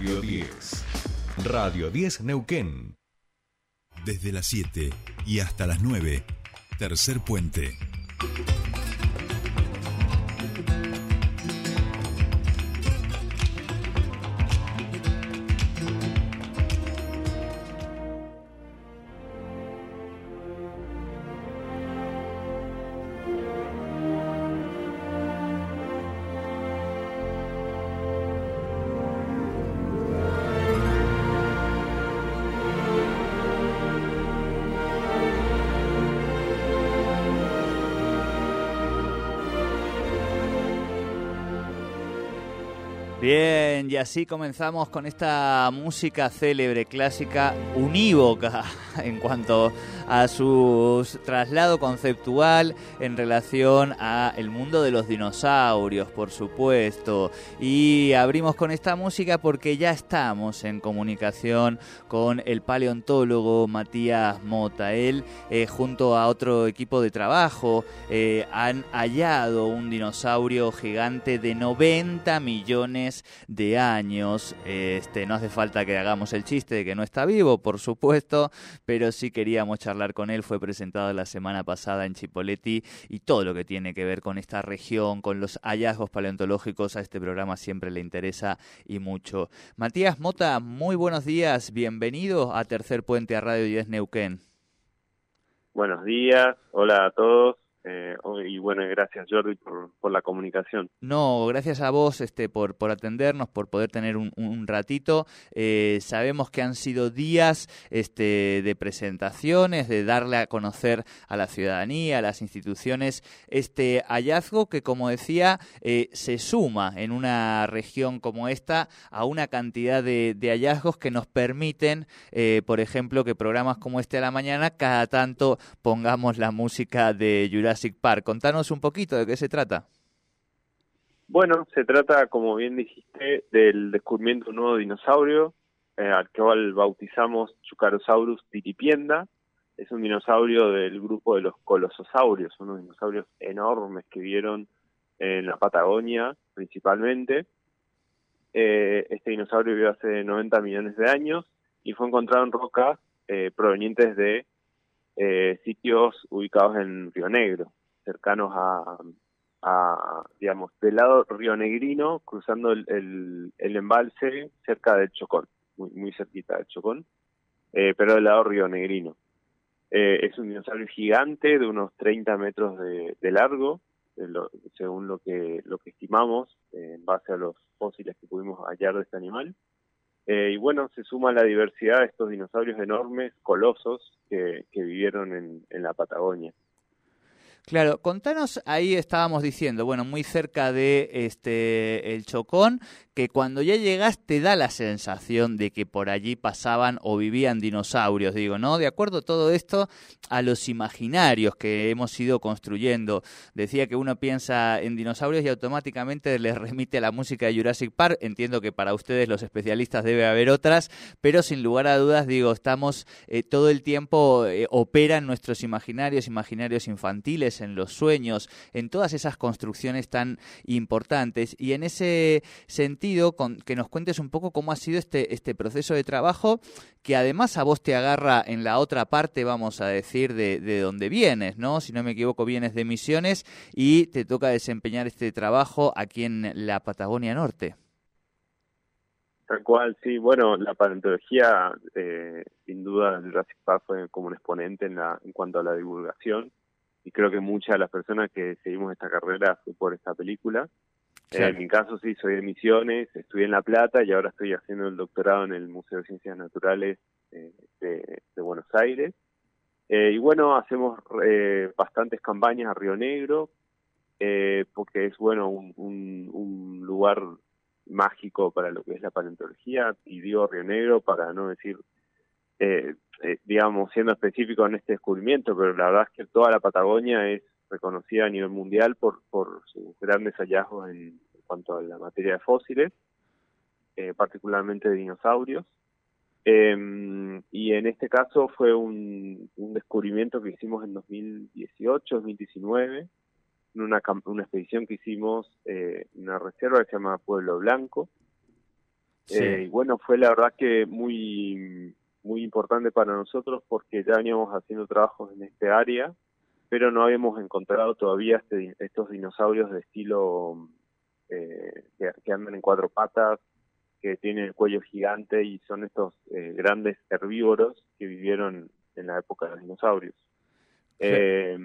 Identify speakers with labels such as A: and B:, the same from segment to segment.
A: Radio 10. Radio 10 Neuquén.
B: Desde las 7 y hasta las 9. Tercer puente.
C: Bien, y así comenzamos con esta música célebre, clásica, unívoca en cuanto a su traslado conceptual en relación a el mundo de los dinosaurios, por supuesto. Y abrimos con esta música porque ya estamos en comunicación con el paleontólogo Matías Mota. Él, eh, junto a otro equipo de trabajo, eh, han hallado un dinosaurio gigante de 90 millones de años. Este, no hace falta que hagamos el chiste de que no está vivo, por supuesto, pero sí queríamos charlar con él. Fue presentado la semana pasada en Chipoletti y todo lo que tiene que ver con esta región, con los hallazgos paleontológicos, a este programa siempre le interesa y mucho. Matías Mota, muy buenos días, bienvenido a Tercer Puente a Radio 10 Neuquén.
D: Buenos días, hola a todos. Eh, y bueno, gracias Jordi por, la comunicación.
C: No, gracias a vos este, por, por atendernos, por poder tener un, un ratito. Eh, sabemos que han sido días este, de presentaciones, de darle a conocer a la ciudadanía, a las instituciones, este hallazgo que, como decía, eh, se suma en una región como esta a una cantidad de, hallazgos que nos permiten, eh, por ejemplo, que programas como este a la mañana, cada tanto pongamos la música de Jurassic. Contanos un poquito de qué se trata.
D: Bueno, se trata, como bien dijiste, del descubrimiento de un nuevo dinosaurio, eh, al cual bautizamos Chucarosaurus titipienda. Es un dinosaurio del grupo de los colososaurios, unos dinosaurios enormes que vieron en la Patagonia principalmente. Eh, este dinosaurio vivió hace 90 millones de años y fue encontrado en rocas eh, provenientes de eh, sitios ubicados en Río Negro, cercanos a, a, digamos, del lado río negrino, cruzando el, el, embalse cerca del Chocón, muy, muy cerquita del Chocón, eh, pero del lado río negrino. Eh, es un dinosaurio gigante de unos 30 metros de, de largo, de lo, según lo que, lo que estimamos, eh, en base a los fósiles que pudimos hallar de este animal. Eh, y bueno, se suma la diversidad de estos dinosaurios enormes, colosos, que, que vivieron en, en la Patagonia.
C: Claro, contanos, ahí estábamos diciendo, bueno, muy cerca de este el Chocón, que cuando ya llegas te da la sensación de que por allí pasaban o vivían dinosaurios, digo, ¿no? De acuerdo todo esto a los imaginarios que hemos ido construyendo. Decía que uno piensa en dinosaurios y automáticamente les remite a la música de Jurassic Park. Entiendo que para ustedes los especialistas debe haber otras, pero sin lugar a dudas, digo, estamos eh, todo el tiempo eh, operan nuestros imaginarios, imaginarios infantiles, en los sueños, en todas esas construcciones tan importantes. Y en ese sentido, con, que nos cuentes un poco cómo ha sido este, este proceso de trabajo, que además a vos te agarra en la otra parte, vamos a decir, de, de donde vienes, ¿no? Si no me equivoco, vienes de Misiones y te toca desempeñar este trabajo aquí en la Patagonia Norte.
D: Tal cual, sí. Bueno, la paleontología, eh, sin duda, el Jurassic Park fue como un exponente en, la, en cuanto a la divulgación y creo que muchas de las personas que seguimos esta carrera fue por esta película.
C: Claro.
D: Eh, en mi caso sí, soy de Misiones, estudié en La Plata y ahora estoy haciendo el doctorado en el Museo de Ciencias Naturales eh, de, de, Buenos Aires. Eh, y bueno, hacemos bastantes campañas a Río Negro, eh, porque es bueno un, un, un lugar mágico para lo que es la paleontología, y digo Río Negro para no decir eh, eh, digamos, siendo específico en este descubrimiento, pero la verdad es que toda la Patagonia es reconocida a nivel mundial por, por sus grandes hallazgos en, en cuanto a la materia de fósiles, eh, particularmente de dinosaurios. Eh, y en este caso fue un, un, descubrimiento que hicimos en 2018, 2019, en una, una expedición que hicimos eh, en una reserva que se llama Pueblo Blanco, y bueno, fue la verdad que muy, muy importante para nosotros porque ya veníamos haciendo trabajos en este área, pero no habíamos encontrado todavía este, estos dinosaurios de estilo eh, que, andan en cuatro patas, que tienen el cuello gigante y son estos eh, grandes herbívoros que vivieron en la época de los dinosaurios. Eh,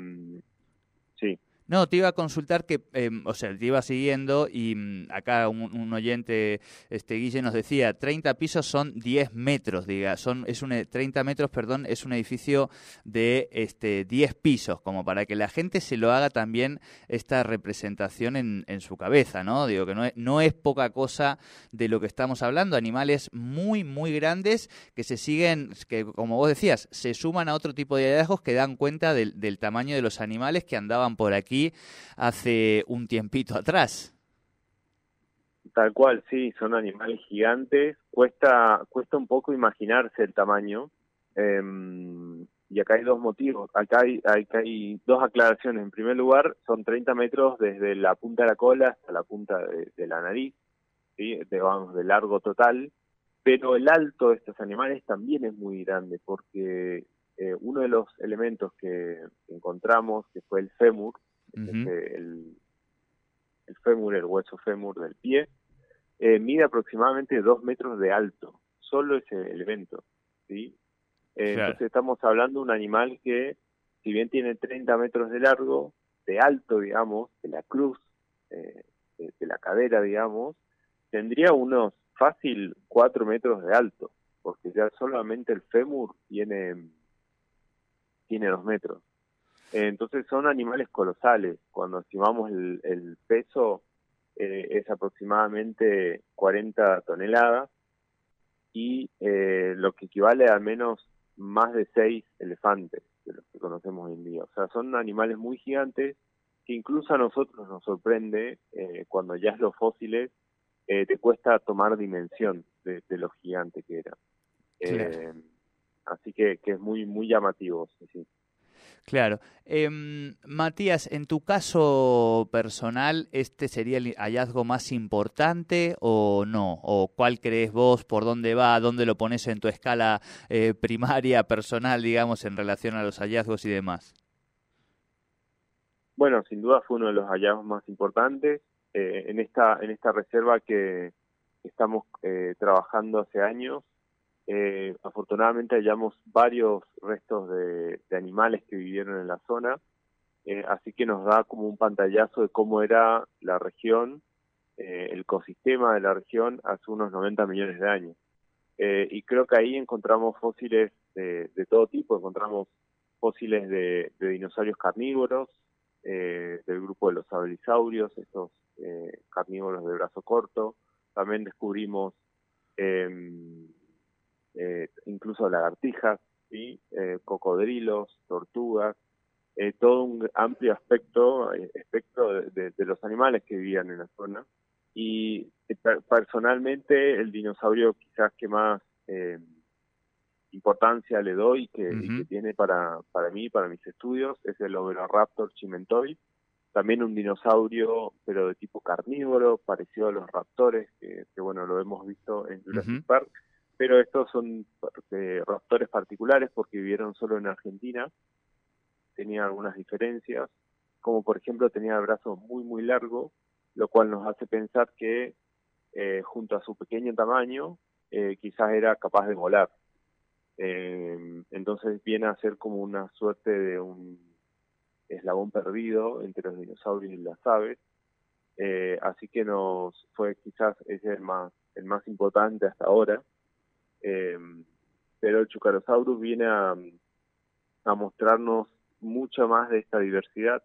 D: sí.
C: No, te iba a consultar que, em, o sea, te iba siguiendo y mm, acá un, oyente, este Guille, nos decía, 30 pisos son 10 metros, diga, son, es un, 30 metros, perdón, es un edificio de este 10 pisos, como para que la gente se lo haga también esta representación en, en su cabeza, ¿no? Digo que no es, no es poca cosa de lo que estamos hablando, animales muy, muy grandes que se siguen, que como vos decías, se suman a otro tipo de hallazgos que dan cuenta del, del tamaño de los animales que andaban por aquí hace un tiempito atrás.
D: Tal cual, sí, son animales gigantes. Cuesta, cuesta un poco imaginarse el tamaño. Em, y acá hay dos motivos. Acá hay, acá hay dos aclaraciones. En primer lugar, son 30 metros desde la punta de la cola hasta la punta de, la nariz, ¿sí? de, vamos, de largo total. Pero el alto de estos animales también es muy grande porque eh, uno de los elementos que encontramos, que fue el fémur, este, el, el fémur, el hueso fémur del pie, eh, mide aproximadamente dos metros de alto, solo ese elemento, ¿sí? Eh, entonces estamos hablando de un animal que, si bien tiene 30 metros de largo, de alto, digamos, de la cruz, eh, de, la cadera, digamos, tendría unos fácil 4 metros de alto, porque ya solamente el fémur tiene, tiene 2 metros. Entonces son animales colosales. Cuando estimamos el, peso eh, es aproximadamente 40 toneladas y eh, lo que equivale a al menos más de 6 elefantes de los que conocemos hoy en día. O sea, son animales muy gigantes que incluso a nosotros nos sorprende eh, cuando ya es los fósiles, te cuesta tomar dimensión de, lo gigante que era. así que, que es muy muy llamativo. Sí.
C: Claro. Em, Matías, en tu caso personal, ¿este sería el hallazgo más importante o no? ¿O cuál crees vos? ¿Por dónde va? ¿Dónde lo pones en tu escala eh, primaria, personal, digamos, en relación a los hallazgos y demás?
D: Bueno, sin duda fue uno de los hallazgos más importantes. Eh, en, esta, en esta reserva que estamos eh, trabajando hace años, eh, afortunadamente hallamos varios restos de, animales que vivieron en la zona, eh, así que nos da como un pantallazo de cómo era la región, eh, el ecosistema de la región hace unos 90 millones de años. y creo que ahí encontramos fósiles de, todo tipo, encontramos fósiles de, dinosaurios carnívoros, del grupo de los sabelisaurios, estos carnívoros de brazo corto, también descubrimos em, eh, incluso lagartijas, ¿sí? Eh, cocodrilos, tortugas, eh, todo un amplio aspecto, espectro de, los animales que vivían en la zona. Y personalmente el dinosaurio quizás que más importancia le doy que, y que tiene para, para mí, para mis estudios, es el Oviraptor chimentoid, también un dinosaurio, pero de tipo carnívoro, parecido a los raptores, que, bueno, lo hemos visto en Jurassic Park pero estos son eh, raptores particulares porque vivieron solo en Argentina, tenía algunas diferencias, como por ejemplo tenía el brazo muy muy largo, lo cual nos hace pensar que eh, junto a su pequeño tamaño eh, quizás era capaz de volar. Eh, entonces viene a ser como una suerte de un eslabón perdido entre los dinosaurios y las aves. así que nos fue quizás ese el más, el más importante hasta ahora. Eh, pero el Chucarosaurus viene a, mostrarnos mucho más de esta diversidad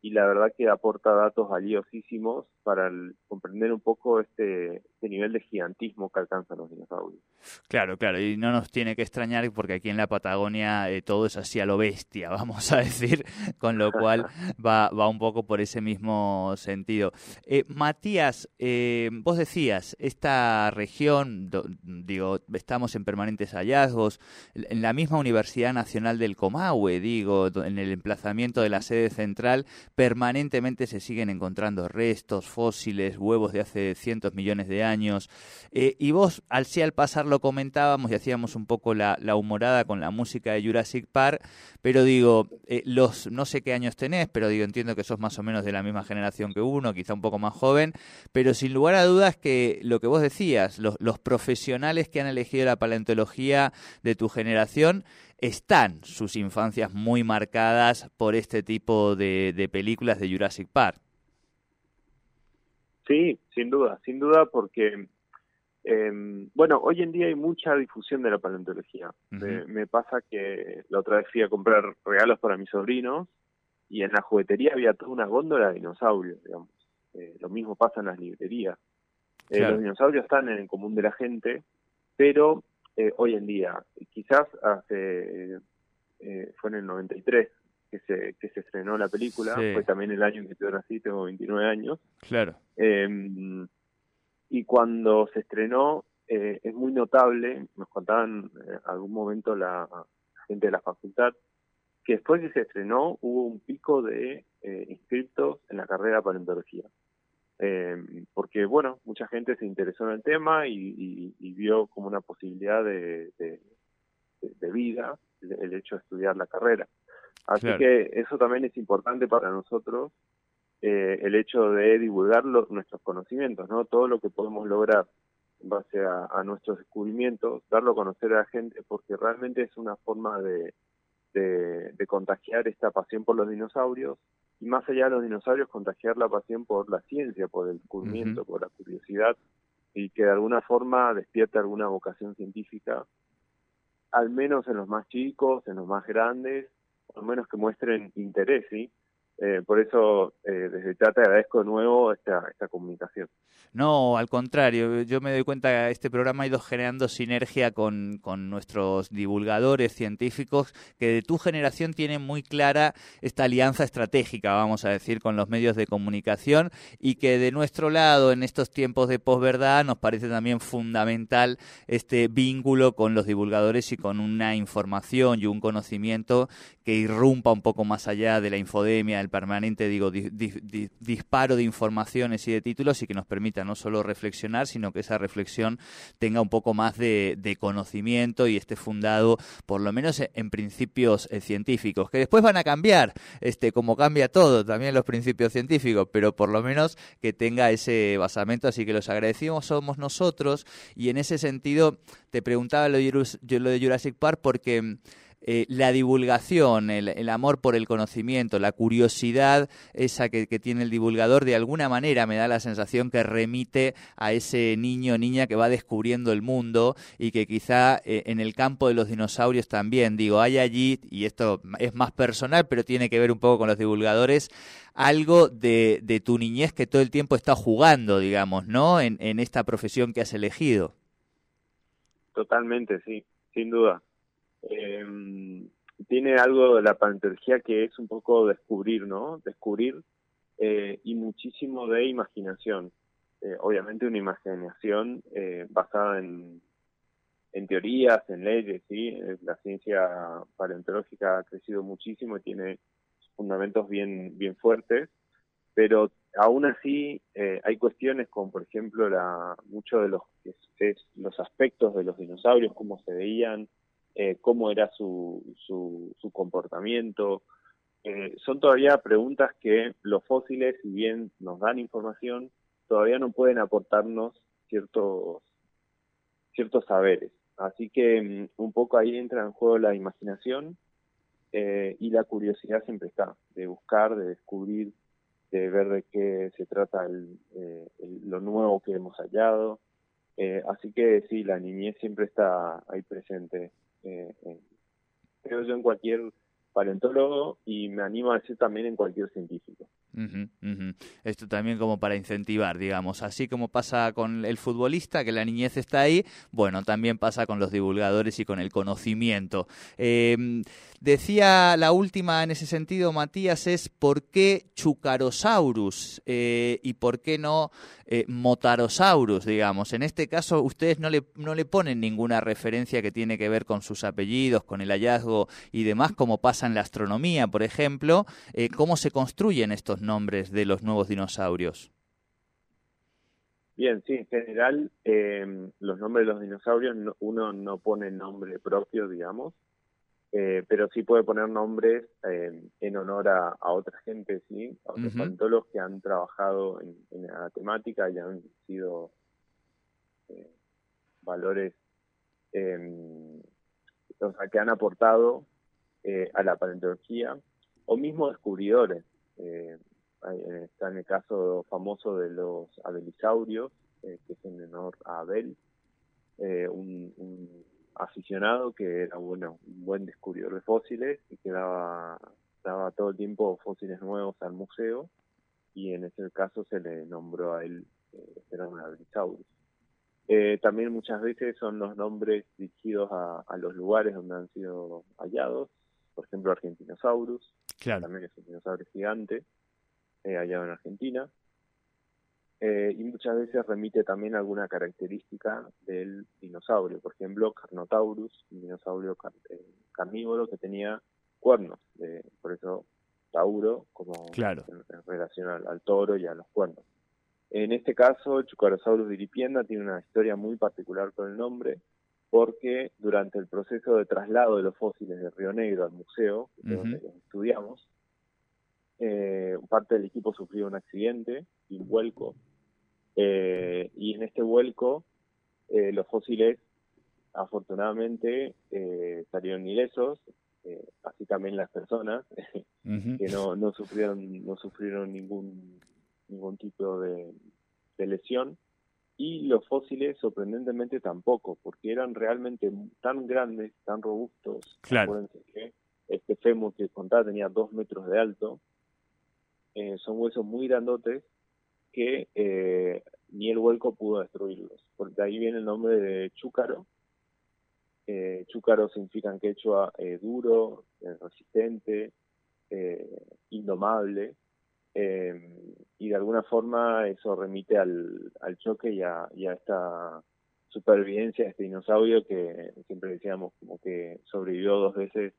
D: y la verdad que aporta datos valiosísimos para comprender un poco este, este, nivel de gigantismo que alcanzan los dinosaurios.
C: Claro, claro, y no nos tiene que extrañar porque aquí en la Patagonia eh, todo es así a lo bestia, vamos a decir, con lo cual va, va un poco por ese mismo sentido. Eh, Matías, eh, vos decías, esta región, digo, estamos en permanentes hallazgos, en la misma Universidad Nacional del Comahue, digo, en el emplazamiento de la sede central, permanentemente se siguen encontrando restos, fósiles, huevos de hace cientos millones de años. Eh, y vos, al sí al pasar lo comentábamos y hacíamos un poco la, humorada con la música de Jurassic Park, pero digo, eh, los no sé qué años tenés, pero digo, entiendo que sos más o menos de la misma generación que uno, quizá un poco más joven, pero sin lugar a dudas que lo que vos decías, los, los profesionales que han elegido la paleontología de tu generación, están sus infancias muy marcadas por este tipo de, películas de Jurassic Park.
D: Sí, sin duda, sin duda porque, em, bueno, hoy en día hay mucha difusión de la paleontología. me, pasa que la otra vez fui a comprar regalos para mis sobrinos y en la juguetería había toda una góndola de dinosaurios, digamos. Eh, lo mismo pasa en las librerías. Eh, los dinosaurios están en el común de la gente, pero eh, hoy en día. Quizás hace, fue en el 93 que se, que se estrenó la película, fue también el año en que yo nací, tengo 29 años.
C: Claro.
D: Em, y cuando se estrenó, eh, es muy notable, nos contaban en algún momento la, gente de la facultad, que después de se estrenó hubo un pico de inscriptos en la carrera de paleontología. Eh, porque, bueno, mucha gente se interesó en el tema y, vio como una posibilidad de, vida el, hecho de estudiar la carrera. Así que eso también es importante para nosotros, eh, el hecho de divulgar nuestros conocimientos, ¿no? Todo lo que podemos lograr en base a, nuestros descubrimientos, darlo a conocer a la gente, porque realmente es una forma de, de contagiar esta pasión por los dinosaurios y más allá de los dinosaurios, contagiar la pasión por la ciencia, por el descubrimiento, por la curiosidad, y que de alguna forma despierte alguna vocación científica, al menos en los más chicos, en los más grandes, al menos que muestren interés, ¿sí? Eh, por eso, eh, desde ya te agradezco de nuevo esta, esta comunicación.
C: No, al contrario, yo me doy cuenta que este programa ha ido generando sinergia con, con, nuestros divulgadores científicos que de tu generación tienen muy clara esta alianza estratégica, vamos a decir, con los medios de comunicación y que de nuestro lado, en estos tiempos de posverdad, nos parece también fundamental este vínculo con los divulgadores y con una información y un conocimiento que irrumpa un poco más allá de la infodemia, el permanente, digo, disparo de informaciones y de títulos y que nos permita no solo reflexionar, sino que esa reflexión tenga un poco más de, conocimiento y esté fundado, por lo menos en principios eh, científicos, que después van a cambiar, este, como cambia todo, también los principios científicos, pero por lo menos que tenga ese basamento, así que los agradecimos somos nosotros y en ese sentido te preguntaba lo de Jurassic Park porque eh, la divulgación, el, amor por el conocimiento, la curiosidad esa que, tiene el divulgador, de alguna manera me da la sensación que remite a ese niño o niña que va descubriendo el mundo y que quizá eh, en el campo de los dinosaurios también, digo, hay allí, y esto es más personal, pero tiene que ver un poco con los divulgadores, algo de, de tu niñez que todo el tiempo está jugando, digamos, ¿no? En, en esta profesión que has elegido.
D: Totalmente, sí, sin duda eh, tiene algo de la paleontología que es un poco descubrir, ¿no? Descubrir eh, y muchísimo de imaginación. Eh, obviamente una imaginación eh, basada en, en teorías, en leyes, ¿sí? La ciencia paleontológica ha crecido muchísimo y tiene fundamentos bien, bien fuertes, pero aún así hay cuestiones como por ejemplo la mucho de los los aspectos de los dinosaurios cómo se veían eh, cómo era su, su, comportamiento. Eh, son todavía preguntas que los fósiles, si bien nos dan información, todavía no pueden aportarnos ciertos, ciertos saberes. Así que mm, un poco ahí entra en juego la imaginación eh, y la curiosidad siempre está, de buscar, de descubrir, de ver de qué se trata lo nuevo que hemos hallado. así que sí, la niñez siempre está ahí presente eh, creo yo en cualquier paleontólogo y me animo a decir también en cualquier científico.
C: Esto también como para incentivar, digamos, así como pasa con el futbolista, que la niñez está ahí, bueno, también pasa con los divulgadores y con el conocimiento. Em, decía la última en ese sentido, Matías, es ¿por qué Chucarosaurus eh, y por qué no eh, Motarosaurus, digamos? En este caso, ustedes no le, no le ponen ninguna referencia que tiene que ver con sus apellidos, con el hallazgo y demás, como pasa en la astronomía, por ejemplo. Eh, ¿Cómo se construyen estos nombres de los nuevos dinosaurios?
D: Bien, sí, en general eh, los nombres de los dinosaurios uno no pone nombre propio, digamos, eh, pero sí puede poner nombres eh, en honor a, otra gente, sí, a otros uh que han trabajado en, en, la temática y han sido valores, em, o sea, que han aportado a la paleontología o mismo descubridores. Eh, está en el caso famoso de los abelisaurios, eh, que es en honor a Abel, eh, un, aficionado que era bueno, un buen descubridor de fósiles y que daba, daba todo el tiempo fósiles nuevos al museo y en ese caso se le nombró a él, era un abelisaurus. también muchas veces son los nombres dirigidos a, los lugares donde han sido hallados, por ejemplo Argentinosaurus, también es un dinosaurio gigante, eh, allá en Argentina. Eh, y muchas veces remite también a alguna característica del dinosaurio, por ejemplo, Carnotaurus, un dinosaurio eh, carnívoro que tenía cuernos, por eso Tauro, como
C: claro.
D: en, relación al, toro y a los cuernos. En este caso, Chucarosaurus diripienda tiene una historia muy particular con el nombre, porque durante el proceso de traslado de los fósiles de Río Negro al museo, donde los estudiamos, eh, parte del equipo sufrió un accidente y un vuelco. Eh, y en este vuelco, eh, los fósiles, afortunadamente, eh, salieron ilesos, así también las personas, que no, no sufrieron, no sufrieron ningún, ningún tipo de, lesión. Y los fósiles, sorprendentemente, tampoco, porque eran realmente tan grandes, tan robustos.
C: Claro.
D: que este fémur que contaba tenía dos metros de alto, eh, son huesos muy grandotes que eh, ni el vuelco pudo destruirlos. Por de ahí viene el nombre de chúcaro. Eh, chúcaro significa en quechua eh, duro, resistente, indomable. y de alguna forma eso remite al, al choque y a, y a esta supervivencia de este dinosaurio que siempre decíamos como que sobrevivió dos veces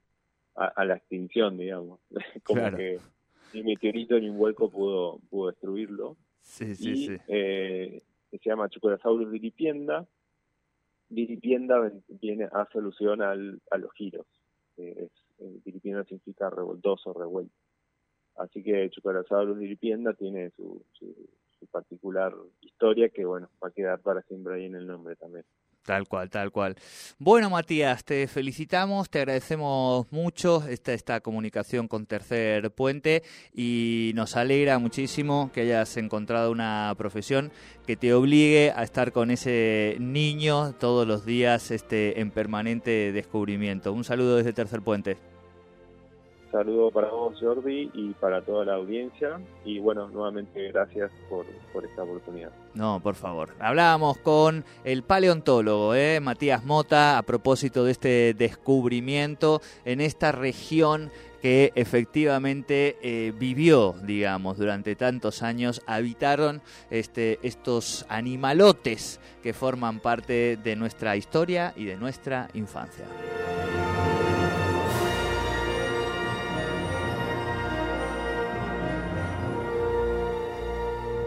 D: a, la extinción, digamos. como que ni meteorito ni un vuelco pudo, pudo destruirlo.
C: Sí, sí, sí.
D: Eh, se llama Chucurasaurus diripienda. Diripienda viene a solución al, a los giros. Eh, es, diripienda significa revoltoso, revuelto. Así que Chucurasaurus diripienda tiene su, su, su particular historia que, bueno, va a quedar para siempre ahí en el nombre también.
C: Tal cual, tal cual. Bueno, Matías, te felicitamos, te agradecemos mucho esta, esta comunicación con Tercer Puente y nos alegra muchísimo que hayas encontrado una profesión que te obligue a estar con ese niño todos los días este, en permanente descubrimiento. Un saludo desde Tercer Puente.
D: Saludo para vos, Jordi, y para toda la audiencia. Y bueno, nuevamente gracias por, esta oportunidad.
C: No, por favor. Hablábamos con el paleontólogo, ¿eh? Matías Mota, a propósito de este descubrimiento en esta región que efectivamente eh, vivió, digamos, durante tantos años, habitaron este, estos animalotes que forman parte de nuestra historia y de nuestra infancia.